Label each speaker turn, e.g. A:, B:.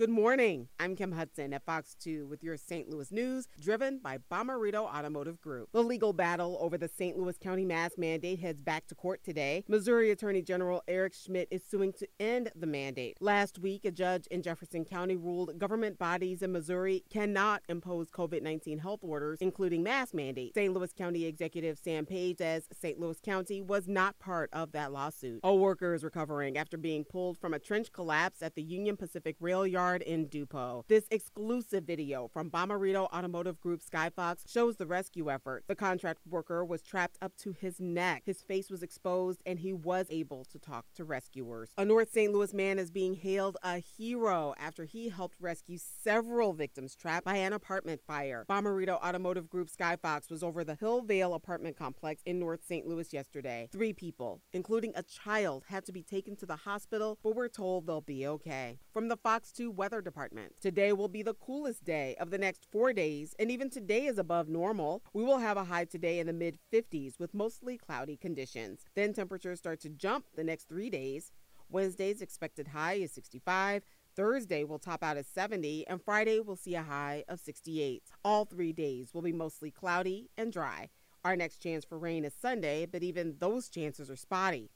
A: Good morning. I'm Kim Hudson at Fox 2 with your St. Louis news, driven by Bomarito Automotive Group. The legal battle over the St. Louis County mask mandate heads back to court today. Missouri Attorney General Eric Schmitt is suing to end the mandate. Last week, a judge in Jefferson County ruled government bodies in Missouri cannot impose COVID 19 health orders, including mask mandates. St. Louis County Executive Sam Page says St. Louis County was not part of that lawsuit. A worker is recovering after being pulled from a trench collapse at the Union Pacific Rail Yard in Dupo. This exclusive video from Bomarito Automotive Group Skyfox shows the rescue effort. The contract worker was trapped up to his neck. His face was exposed and he was able to talk to rescuers. A North St. Louis man is being hailed a hero after he helped rescue several victims trapped by an apartment fire. Bomarito Automotive Group Skyfox was over the Hillvale apartment complex in North St. Louis yesterday. Three people, including a child, had to be taken to the hospital, but we're told they'll be okay. From the Fox 2 Weather Department. Today will be the coolest day of the next four days, and even today is above normal. We will have a high today in the mid 50s with mostly cloudy conditions. Then temperatures start to jump the next three days. Wednesday's expected high is 65. Thursday will top out at 70, and Friday will see a high of 68. All three days will be mostly cloudy and dry. Our next chance for rain is Sunday, but even those chances are spotty.